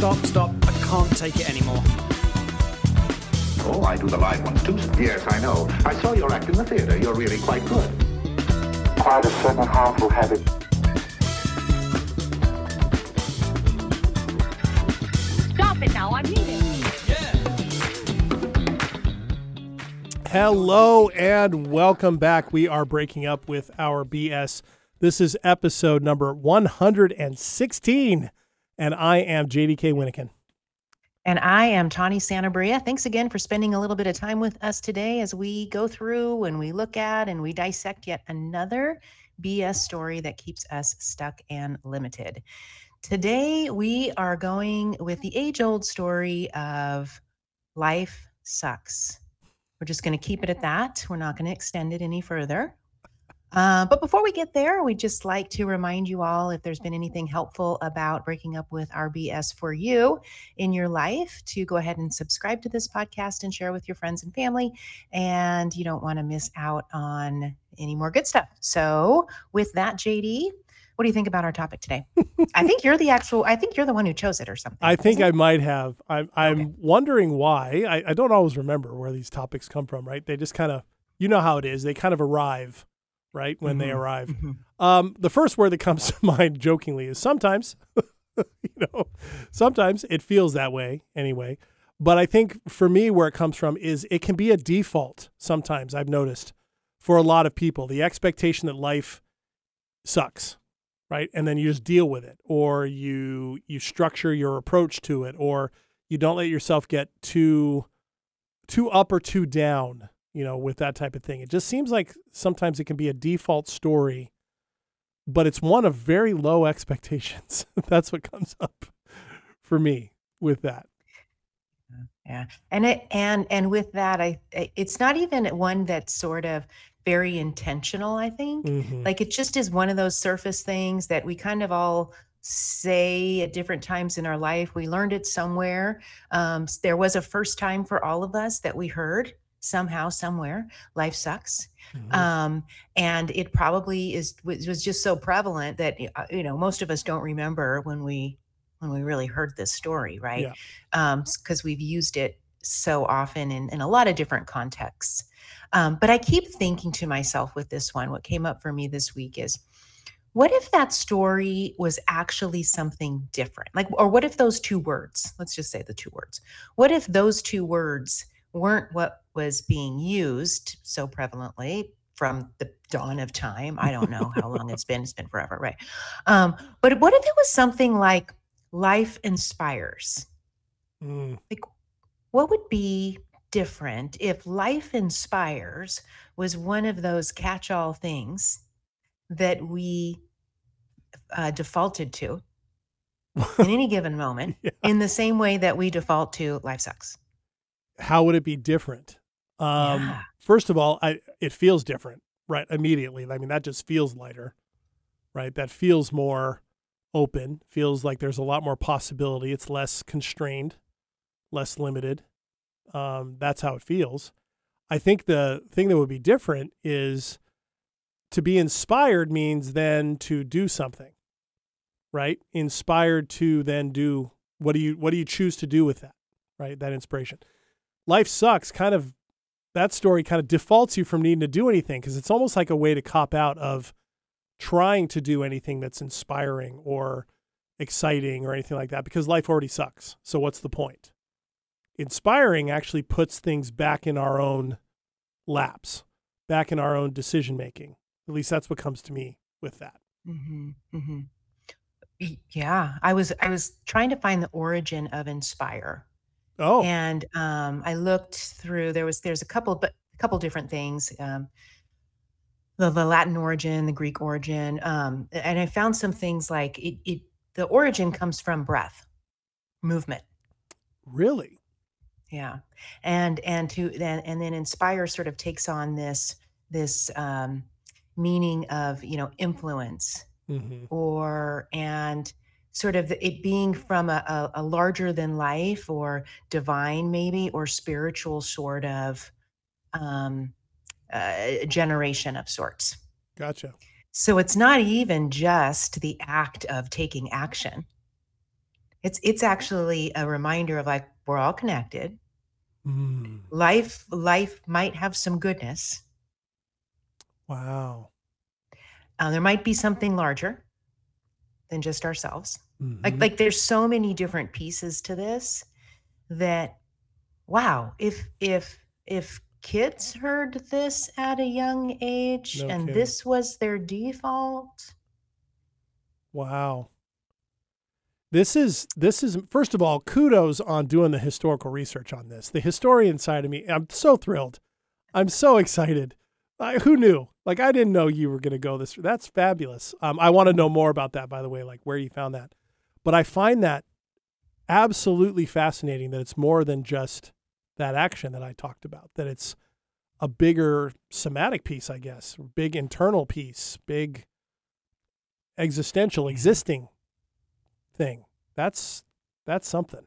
Stop, stop, stop. I can't take it anymore. Oh, I do the live ones too. Yes, I know. I saw your act in the theater. You're really quite good. Quite a certain harmful habit. Stop it now, I mean it. Hello and welcome back. We are breaking up with our BS. This is episode number 116, and I am JDK Winnikin. And I am Tawny Sanabria. Thanks again for spending a little bit of time with us today as we go through and we look at and we dissect yet another BS story that keeps us stuck and limited. Today, we are going with the age old story of life sucks. We're just going to keep it at that. We're not going to extend it any further. Uh, but before we get there, we'd just like to remind you all if there's been anything helpful about breaking up with our BS for you in your life, to go ahead and subscribe to this podcast and share with your friends and family. And you don't want to miss out on any more good stuff. So, with that, JD, what do you think about our topic today? I think you're the actual, I think you're the one who chose it or something. I think I might have. I'm, I'm Okay. wondering why. I, I don't always remember where these topics come from, right? They just kind of, you know how it is. They kind of arrive, right? When they Mhm, arrive. mhm. Um, the first word that comes to mind jokingly is sometimes, you know, sometimes it feels that way anyway. But I think for me, where it comes from is it can be a default sometimes, I've noticed for a lot of people, the expectation that life sucks, right? And then you just deal with it or you, you structure your approach to it or you don't let yourself get too, too up or too down, you know, with that type of thing. It just seems like sometimes it can be a default story but it's one of very low expectations. That's what comes up for me with that. Yeah. And it and and with that I it's not even one that's sort of very intentional, I think. Mhm. Like it just is one of those surface things that we kind of all say at different times in our life. We learned it somewhere. Um, there was a first time for all of us that we heard somehow, somewhere. Life sucks. Mhm. Um, and it probably is was, was just so prevalent that uh, you know most of us don't remember when we when we really heard this story, right? Yeah. Um, because we've used it so often in, in a lot of different contexts. Um, but I keep thinking to myself with this one, what came up for me this week is what if that story was actually something different? Like, or what if those two words, let's just say the two words, what if those two words weren't what was being used so prevalently from the dawn of time? I don't know how long it's been, it's been forever, right? Um, but what if it was something like life inspires? Mm. what would be different if life inspires was one of those catch-all things that we uh, defaulted to in any given moment Yeah. in the same way that we default to life sucks How would it be different? Um, Yeah. First of all, I, it feels different, right? Immediately. I mean, that just feels lighter, right? That feels more open, feels like there's a lot more possibility. It's less constrained, less limited. Um, that's how it feels. I think the thing that would be different is to be inspired means then to do something, right? Inspired to then do what do you what do you choose to do with that, right? That inspiration. Life sucks. Kind of that story kind of defaults you from needing to do anything because it's almost like a way to cop out of trying to do anything that's inspiring or exciting or anything like that because life already sucks. So what's the point? Inspiring actually puts things back in our own laps, back in our own decision making. At least that's what comes to me with that. hmm hmm yeah i was i was trying to find the origin of inspire Oh, and um, I looked through. There was there's a couple, but a couple different things. Um, the, the Latin origin, the Greek origin, um, and I found some things like it, it. The origin comes from breath, movement. really? Yeah, and and to then and then inspire sort of takes on this this um, meaning of you know influence hmm or and sort of it being from a, a, larger than life or divine maybe or spiritual sort of um, uh, generation of sorts Gotcha. so it's not even just the act of taking action It's it's actually a reminder of like we're all connected. Mm, Life life might have some goodness. wow. Uh, there might be something larger than just ourselves. Like Mhm. like there's so many different pieces to this that wow, if if if kids heard this at a young age No and kidding. this was their default, Wow. This is this is first of all, kudos on doing the historical research on this. The historian side of me, I'm so thrilled. I'm so excited. I, who knew? Like I didn't know you were going to go this. That's fabulous. Um, I want to know more about that, by the way, like where you found that. But I find that absolutely fascinating that it's more than just that action that I talked about. That it's a bigger somatic piece, I guess, big internal piece, big existential existing thing that's that's something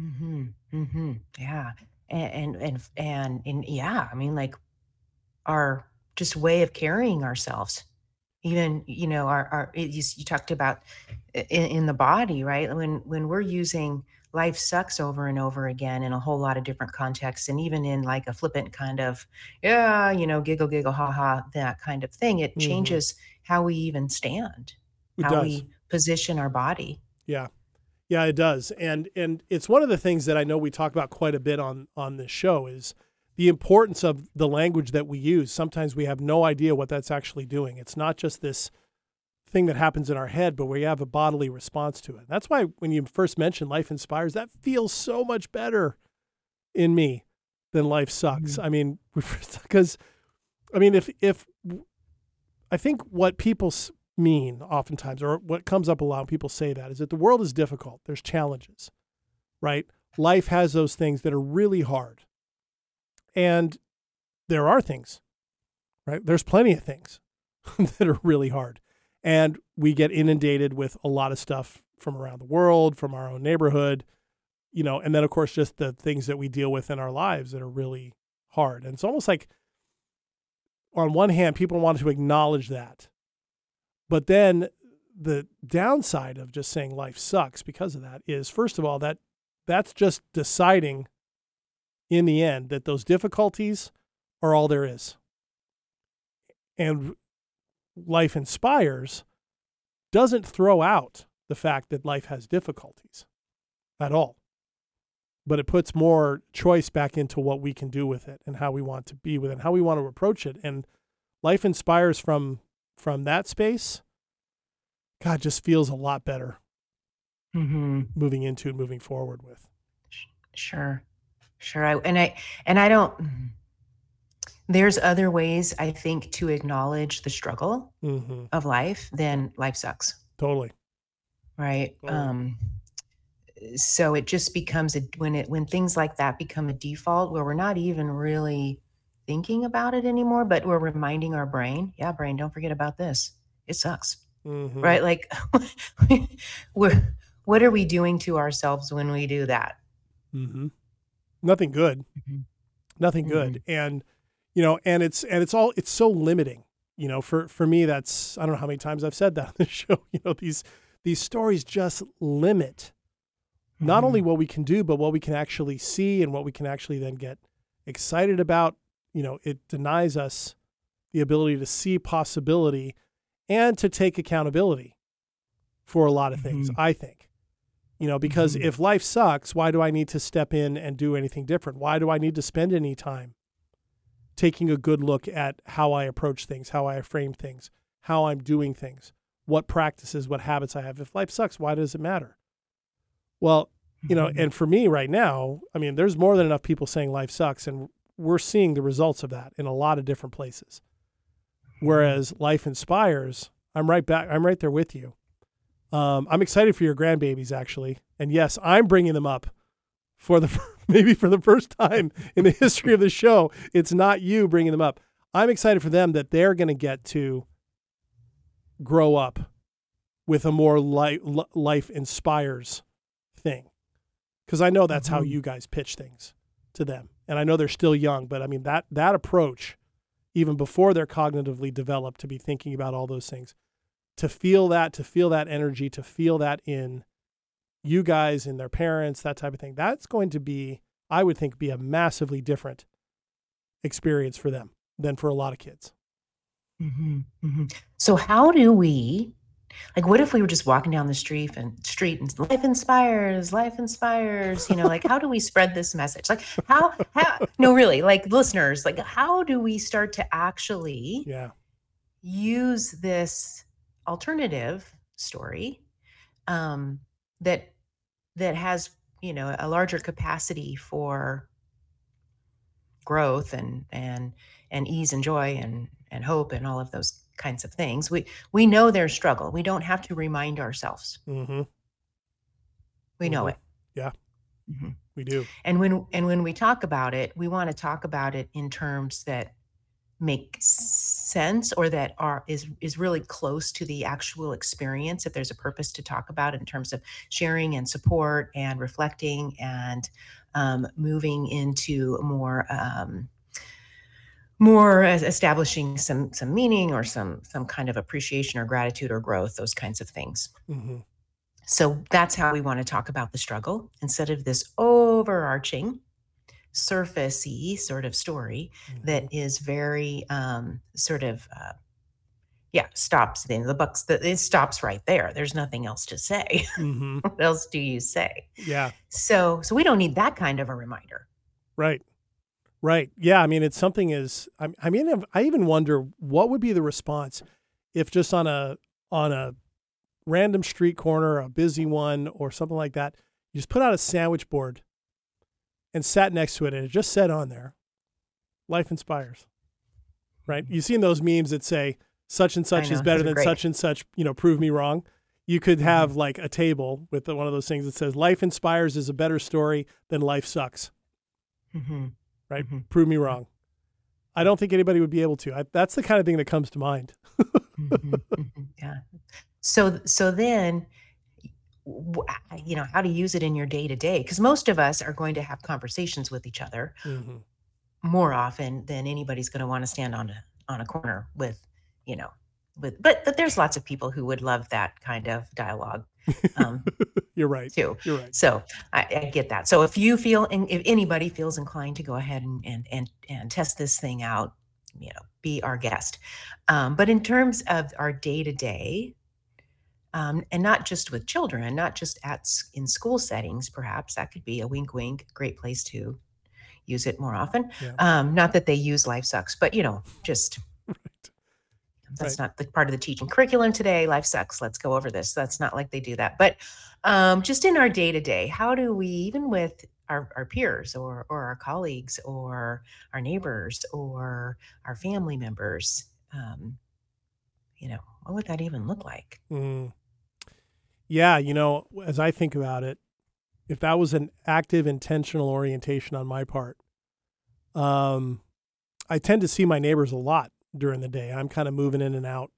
Mm-hmm. Mm-hmm. Yeah. And and and and, and yeah, I mean like our just way of carrying ourselves. Even, you know, our our you, you talked about in, in the body, right? When when we're using life sucks over and over again in a whole lot of different contexts and even in like a flippant kind of yeah, you know, giggle giggle ha ha that kind of thing, it Mhm. changes how we even stand, it how does we position our body. yeah yeah it does and and it's one of the things that i know we talk about quite a bit on on this show is the importance of the language that we use sometimes we have no idea what that's actually doing it's not just this thing that happens in our head but we have a bodily response to it that's why when you first mentioned life inspires that feels so much better in me than life sucks mm-hmm. i mean because i mean if if I think what people mean oftentimes, or what comes up a lot when people say that, is that the world is difficult. There's challenges, right? Life has those things that are really hard. And there are things, right? There's plenty of things that are really hard. And we get inundated with a lot of stuff from around the world, from our own neighborhood, you know, and then, of course, just the things that we deal with in our lives that are really hard. And it's almost like on one hand, people want to acknowledge that. But then the downside of just saying life sucks because of that is first of all that that's just deciding in the end that those difficulties are all there is. And life inspires doesn't throw out the fact that life has difficulties at all. But it puts more choice back into what we can do with it and how we want to be with it, and how we want to approach it. And life inspires from from that space. God just feels a lot better Mm-hmm. moving into and moving forward with. Sure. Sure. I, and I and I don't there's other ways I think to acknowledge the struggle hmm of life than life sucks. Totally. Right. Totally. Um so it just becomes a when it when things like that become a default where we're not even really thinking about it anymore, but we're reminding our brain, yeah, brain, don't forget about this. It sucks. hmm Right? Like we're what are we doing to ourselves when we do that? hmm Nothing good. Mhm. Nothing good. And you know, and it's and it's all it's so limiting. You know, for for me, that's I don't know how many times I've said that on the show. You know, these these stories just limit not only what we can do, but what we can actually see and what we can actually then get excited about. You know, it denies us the ability to see possibility and to take accountability for a lot of things, Mhm. I think. You know, because Mhm. if life sucks, why do I need to step in and do anything different? Why do I need to spend any time taking a good look at how I approach things, how I frame things, how I'm doing things, what practices, what habits I have? If life sucks, why does it matter? Well, you know, Mhm. and for me right now, I mean, there's more than enough people saying life sucks, and we're seeing the results of that in a lot of different places. Whereas life inspires, I'm right back, I'm right there with you. Um, I'm excited for your grandbabies, actually, and yes, I'm bringing them up for the maybe for the first time in the history of the show. It's not you bringing them up. I'm excited for them that they're going to get to grow up with a more li- li- life inspires thing because I know that's how Mhm. you guys pitch things to them, and I know they're still young, but I mean that that approach, even before they're cognitively developed, to be thinking about all those things, to feel that, to feel that energy, to feel that in you guys and their parents, that type of thing. That's going to be, I would think, be a massively different experience for them than for a lot of kids. hmm hmm So how do we, like, what if we were just walking down the street and street and life inspires, life inspires, you know, like, how do we spread this message? Like, how, how, no, really, like listeners, like, how do we start to actually Yeah. use this alternative story um, that that has you know a larger capacity for growth and and and ease and joy and and hope and all of those kinds of things we we know their struggle we don't have to remind ourselves hmm we know Mhm. it Yeah. Mhm. We do. and when and when we talk about it we want to talk about it in terms that make sense or that are is is really close to the actual experience if there's a purpose to talk about in terms of sharing and support and reflecting and um, moving into more um, more establishing some some meaning or some some kind of appreciation or gratitude or growth those kinds of things. Hmm so that's how we want to talk about the struggle instead of this overarching, surfacey sort of story that is very um, sort of, uh, yeah, stops. Then the bucks, the, it stops right there. There's nothing else to say. hmm what else do you say? Yeah. So, so we don't need that kind of a reminder. Right. Right. Yeah. I mean, it's something is, I, I mean, I even wonder what would be the response if just on a, on a random street corner, a busy one or something like that, you just put out a sandwich board and sat next to it and it just said on there, life inspires. Right. You've seen those memes that say such and such know, is better than great. such and such, you know, prove me wrong. You could have like a table with one of those things that says life inspires is a better story than life sucks hmm right? Mhm. Prove me wrong. I don't think anybody would be able to. I, that's the kind of thing that comes to mind. Mhm, mhm, yeah. So so then you know how to use it in your day to day because most of us are going to have conversations with each other Mhm. more often than anybody's going to want to stand on a on a corner with you know with but but there's lots of people who would love that kind of dialogue um, You're right. too You're right. so I, I get that so if you feel and if anybody feels inclined to go ahead and and and, and test this thing out you know be our guest um, but in terms of our day to day um, and not just with children not just at in school settings perhaps that could be a wink wink great place to use it more often Yeah. um, not that they use life sucks but you know just Right. that's Right. not the part of the teaching curriculum today life sucks let's go over this that's not like they do that but um, just in our day to day how do we even with our, our peers or or our colleagues or our neighbors or our family members um, you know what would that even look like Mm. Yeah, you know, as I think about it, if that was an active, intentional orientation on my part, um, I tend to see my neighbors a lot during the day. I'm kind of moving in and out,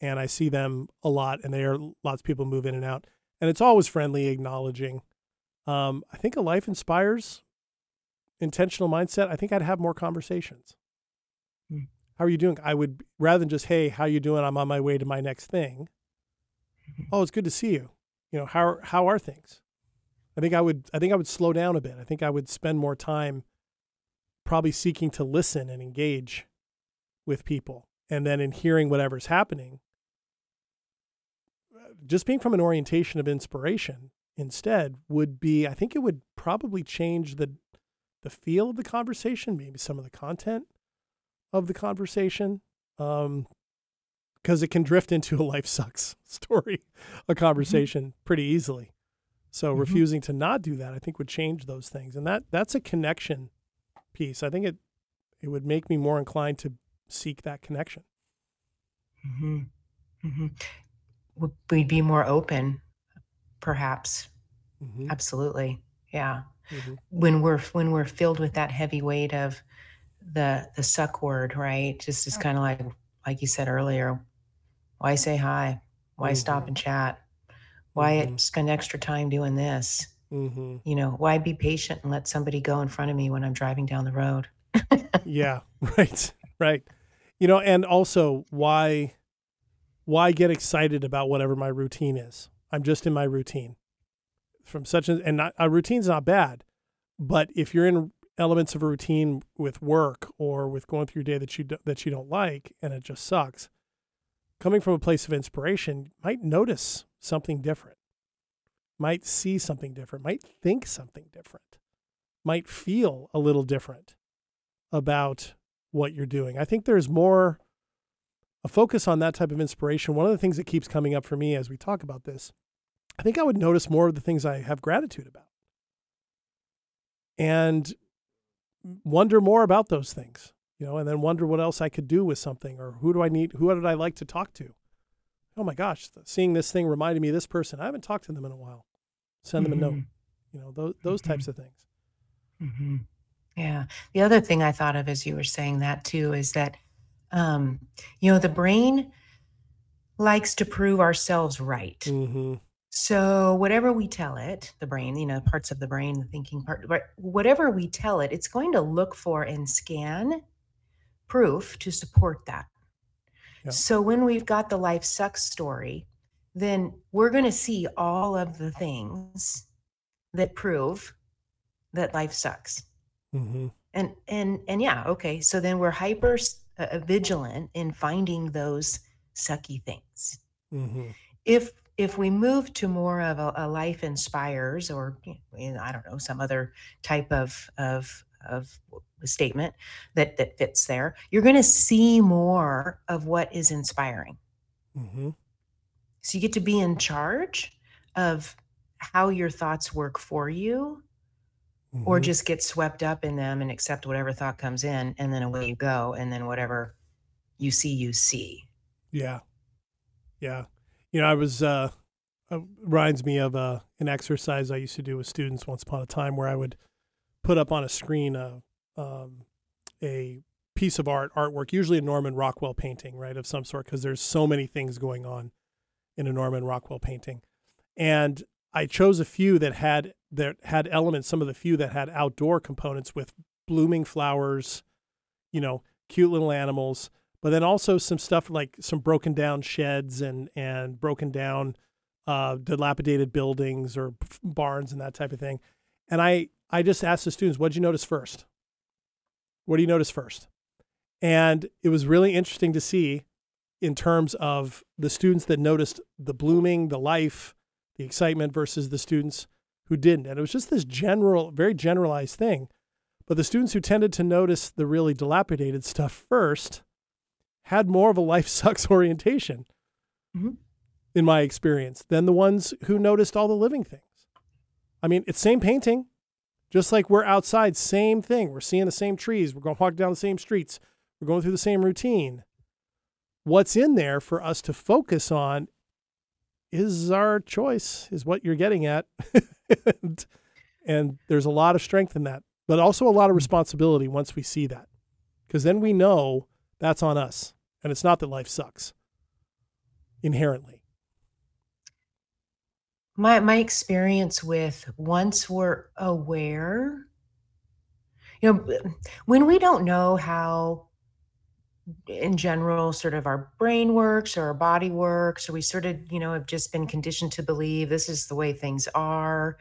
and I see them a lot, and there are lots of people move in and out, and it's always friendly, acknowledging. Um, I think a life inspires intentional mindset. I think I'd have more conversations. Hmm. How are you doing? I would rather than just, hey, how you doing? I'm on my way to my next thing oh it's good to see you. You know how how are things? I think i would i think i would slow down a bit. I think i would spend more time probably seeking to listen and engage with people. And then in hearing whatever's happening just being from an orientation of inspiration instead would be i think it would probably change the the feel of the conversation maybe some of the content of the conversation. Um because it can drift into a life sucks story, a conversation pretty easily. So Mhm. refusing to not do that, I think, would change those things, and that that's a connection piece. I think it it would make me more inclined to seek that connection. hmm we'd be more open, perhaps. Mhm, Absolutely, yeah. When we're when we're filled with that heavy weight of the the suck word, right? Just is kind of like like you said earlier. Why say hi? Why stop Mhm. and chat? Why Mhm. spend extra time doing this? hmm You know, why be patient and let somebody go in front of me when I'm driving down the road? Yeah, right, right. You know, and also why why get excited about whatever my routine is? I'm just in my routine. from such a, and not, a routine's not bad, but if you're in elements of a routine with work or with going through your day that you do, that you don't like and it just sucks, coming from a place of inspiration might notice something different, might see something different, might think something different, might feel a little different about what you're doing. I think there's more a focus on that type of inspiration. One of the things that keeps coming up for me as we talk about this, I think I would notice more of the things I have gratitude about. And wonder more about those things, you know, and then wonder what else I could do with something or who do I need, who would I like to talk to? Oh my gosh, seeing this thing reminded me of this person. I haven't talked to them in a while. Send them mm-hmm. a note, mm-hmm. you know, those, those mm-hmm. types of things. Mm-hmm. Yeah. The other thing I thought of as you were saying that too is that, um, you know, the brain likes to prove ourselves right. Mm-hmm. So whatever we tell it, the brain, you know, parts of the brain, the thinking part, whatever we tell it, it's going to look for and scan proof to support that. Yeah. So when we've got the life sucks story, then we're going to see all of the things that prove that life sucks. Mm-hmm. And and and yeah, okay. So then we're hyper uh, vigilant in finding those sucky things. Mm-hmm. If if we move to more of a, a life inspires, or you know, I don't know, some other type of of of a statement that that fits there, you're going to see more of what is inspiring. Mm-hmm. So you get to be in charge of how your thoughts work for you mm-hmm. or just get swept up in them and accept whatever thought comes in and then away you go and then whatever you see you see yeah yeah you know i was uh, uh reminds me of uh, an exercise i used to do with students once upon a time where i would put up on a screen a, um, a piece of art artwork usually a norman rockwell painting right of some sort because there's so many things going on in a norman rockwell painting and I chose a few that had that had elements, some of the few that had outdoor components with blooming flowers, you know, cute little animals, but then also some stuff like some broken down sheds and and broken down uh, dilapidated buildings or barns and that type of thing. And I I just asked the students, what did you notice first? What do you notice first? And it was really interesting to see in terms of the students that noticed the blooming, the life, the excitement versus the students who didn't. And it was just this general, very generalized thing. But the students who tended to notice the really dilapidated stuff first had more of a life sucks orientation, mm-hmm. in my experience, than the ones who noticed all the living things. I mean, it's same painting, just like we're outside, same thing. We're seeing the same trees. We're going to walk down the same streets. We're going through the same routine. What's in there for us to focus on is our choice, is what you're getting at. and, and there's a lot of strength in that, but also a lot of hmm. responsibility once we see that. Because then we know that's on us. And it's not that life sucks inherently. My my experience with once we're aware, you know, when we don't know how in general sort of our brain works or our body works or we sort of you know have just been conditioned to believe this is the way things are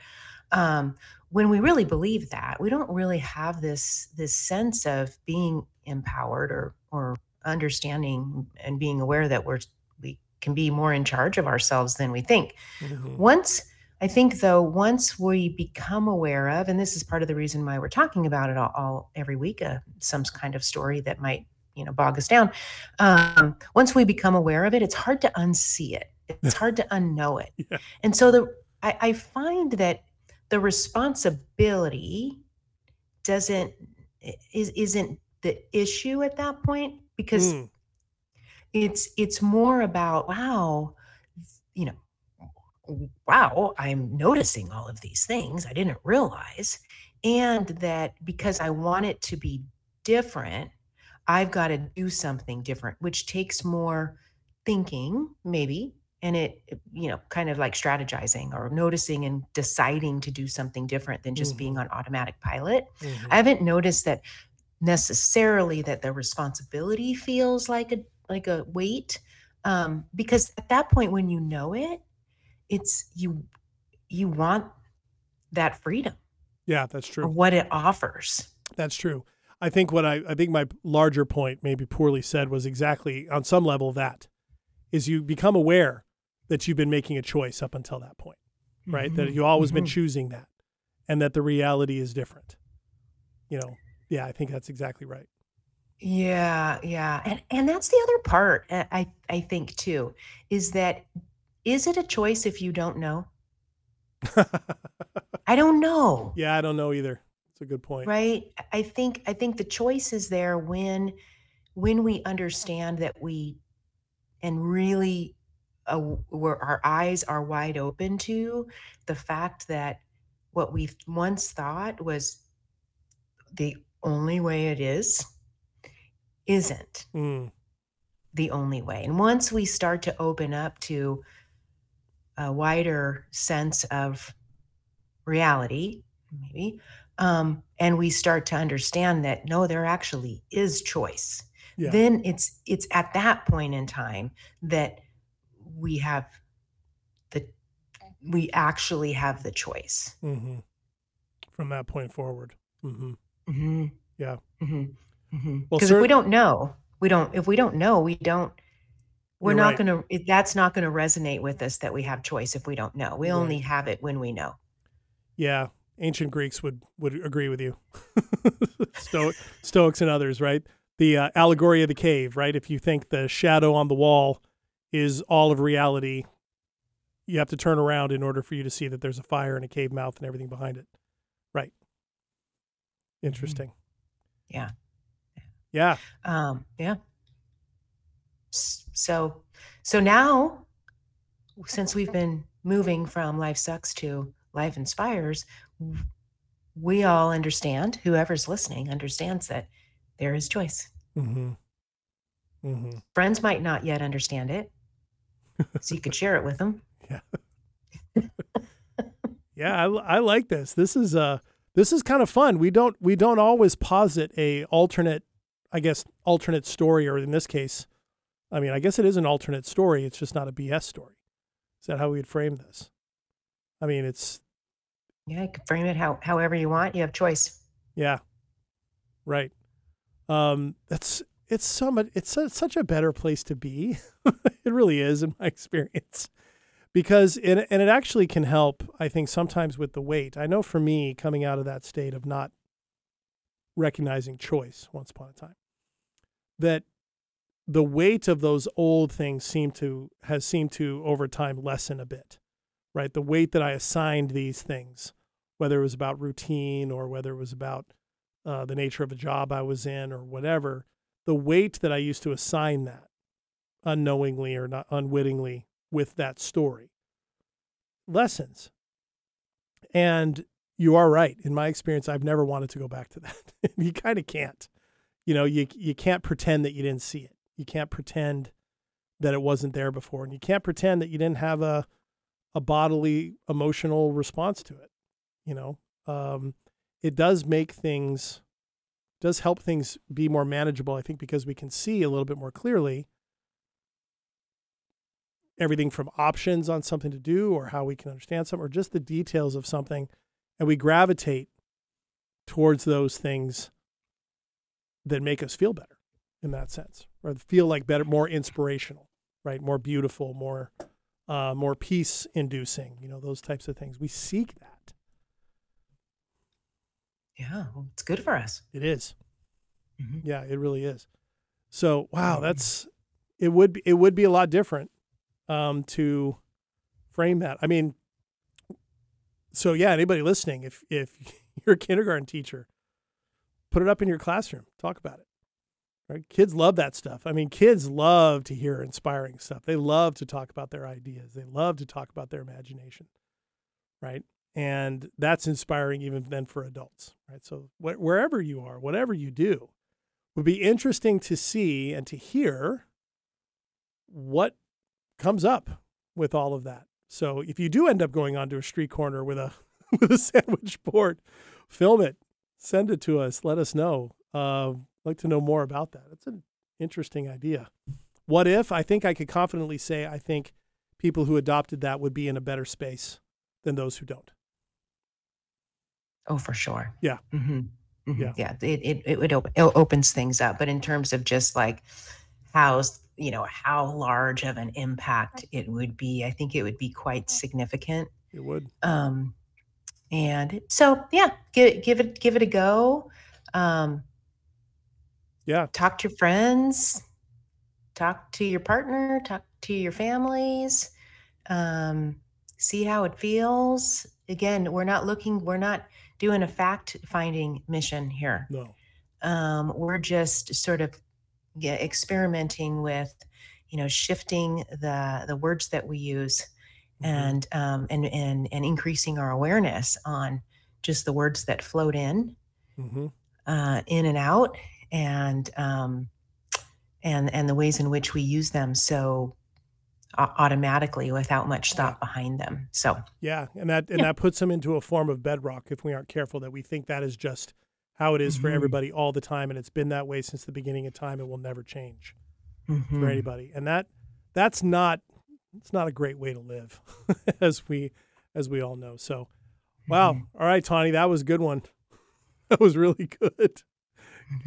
um, when we really believe that we don't really have this this sense of being empowered or or understanding and being aware that we're we can be more in charge of ourselves than we think mm-hmm. once I think though, once we become aware of, and this is part of the reason why we're talking about it all, all every week, uh, some kind of story that might you know bog us down um, once we become aware of it it's hard to unsee it it's hard to unknow it yeah. and so the I, I find that the responsibility doesn't is isn't the issue at that point because mm. It's it's more about wow you know wow i'm noticing all of these things i didn't realize and that because i want it to be different I've got to do something different, which takes more thinking, maybe, and it, you know, kind of like strategizing or noticing and deciding to do something different than just mm-hmm. being on automatic pilot. Mm-hmm. I haven't noticed that necessarily that the responsibility feels like a like a weight um because at that point when you know it it's you you want that freedom Yeah, that's true. what it offers. That's true. I think what I, I think my larger point, maybe poorly said, was exactly on some level that is you become aware that you've been making a choice up until that point, right? That you've always been Mhm. choosing that and that the reality is different. You know, yeah, I think that's exactly right. Yeah, yeah. And and that's the other part uh, I I think too is that is it a choice if you don't know? I don't know. yeah, I don't know either. It's a good point. Right? I think I think the choice is there when when we understand that we and really uh, where our eyes are wide open to the fact that what we once thought was the only way it is isn't Mm, the only way. And once we start to open up to a wider sense of reality, maybe, um, and we start to understand that no, there actually is choice, yeah. then it's it's at that point in time that we have the we actually have the choice. hmm From that point forward. hmm hmm Yeah. Hmm Well, Because if we don't know, we don't. If we don't know, we don't. We're You're not right. going to. That's not going to resonate with us that we have choice if we don't know. We Right. only have it when we know. Yeah, ancient Greeks would would agree with you. Sto- Stoics and others, right? The uh, allegory of the cave, right? If you think the shadow on the wall is all of reality, you have to turn around in order for you to see that there's a fire and a cave mouth and everything behind it. Right. Interesting. Yeah. Yeah. Um, yeah. So, so now, since we've been moving from life sucks to life inspires, we all understand. Whoever's listening understands that there is choice. Mm-hmm. Mm-hmm. Friends might not yet understand it, so you could share it with them. Yeah. yeah, I, I like this. This is uh this is kind of fun. We don't we don't always posit a alternate, I guess alternate story, or in this case, I mean, I guess it is an alternate story. It's just not a BS story. Is that how we would frame this? I mean, it's Yeah, you can frame it how, however you want. You have choice. yeah, right. Um, that's it's so much. It's su- such a better place to be. it really is, in my experience, because it and it actually can help. I think sometimes with the weight. I know for me, coming out of that state of not recognizing choice once upon a time, that the weight of those old things seem to has seemed to over time lessen a bit, right? The weight that I assigned these things, whether it was about routine or whether it was about uh, the nature of a job I was in or whatever, the weight that I used to assign that unknowingly or not unwittingly with that story lessens. And you are right. In my experience, I've never wanted to go back to that. you kind of can't. You know, you you can't pretend that you didn't see it. You can't pretend that it wasn't there before, and you can't pretend that you didn't have a a bodily emotional response to it. You know, um, it does make things does help things be more manageable. I think because we can see a little bit more clearly everything from options on something to do or how we can understand something or just the details of something and we gravitate towards those things that make us feel better in that sense or feel like better more inspirational right? More beautiful more uh, more peace inducing you know those types of things. We seek that. Yeah, well, it's good for us. it is. Mhm. yeah it really is. So wow that's it would be, it would be a lot different um, to frame that. I mean so yeah anybody listening if if you're a kindergarten teacher put it up in your classroom. Talk about it right? Kids love that stuff. I mean kids love to hear inspiring stuff. They love to talk about their ideas. They love to talk about their imagination right? And that's inspiring even then for adults right? So wh- wherever you are whatever you do would be interesting to see and to hear what comes up with all of that. So if you do end up going onto a street corner with a with a sandwich board, film it, send it to us, let us know. Uh, like to know more about that. It's an interesting idea. What if? I think I could confidently say I think people who adopted that would be in a better space than those who don't. Oh, for sure. Yeah. hmm Yeah. Yeah. It, it, it would open, it opens things up. But in terms of just like how, you know, how large of an impact it would be, I think it would be quite significant. It would. Um, and so, yeah, give, it, give it, give it a go. Um, Yeah. talk to your friends, talk to your partner, talk to your families, um, see how it feels. Again, we're not looking, we're not doing a fact finding mission here. No. Um, we're just sort of yeah, experimenting with, you know, shifting the the words that we use. And um, and and and increasing our awareness on just the words that float in hmm uh, in and out and um, and and the ways in which we use them so automatically without much thought behind them so Yeah, and that and Yeah. that puts them into a form of bedrock if we aren't careful. That we think that is just how it is for Mhm. everybody all the time, and it's been that way since the beginning of time. It will never change for mhm. anybody, and that that's not it's not a great way to live, as we as we all know. So, wow. Mhm. All right, Tawny, that was a good one. That was really good.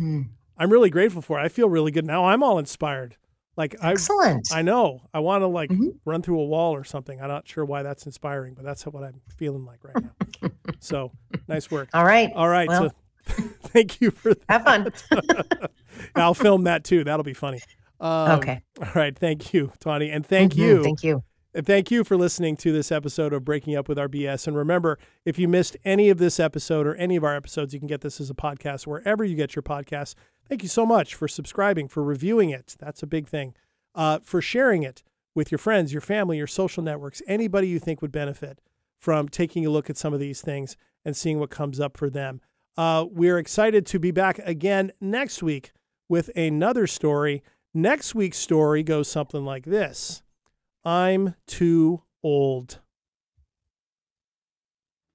Mhm. I'm really grateful for it. I feel really good now. I'm all inspired. Like I excellent I know. I want to like Mhm. run through a wall or something. I'm not sure why that's inspiring, but that's what I'm feeling like right now. so nice work. all right All right. well- so thank you for that. have fun I'll film that too. That'll be funny. Um, okay All right. Thank you, Tawny. And thank Mhm. you. thank you And thank you for listening to this episode of Breaking Up with our BS. And remember, if you missed any of this episode or any of our episodes, you can get this as a podcast wherever you get your podcasts. Thank you so much for subscribing, for reviewing it. That's a big thing. Uh, for sharing it with your friends, your family, your social networks, anybody you think would benefit from taking a look at some of these things and seeing what comes up for them. Uh, we're excited to be back again next week with another story. Next week's story goes something like this. I'm too old.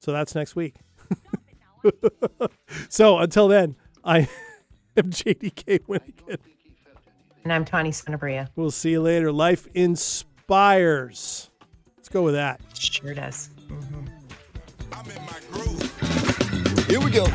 So that's next week. so until then, I am JDK Winnigan. and i'm tawny sanabria We'll see you later. Life inspires. Let's go with that. sure does Mhm. I'm in my groove. Here we go.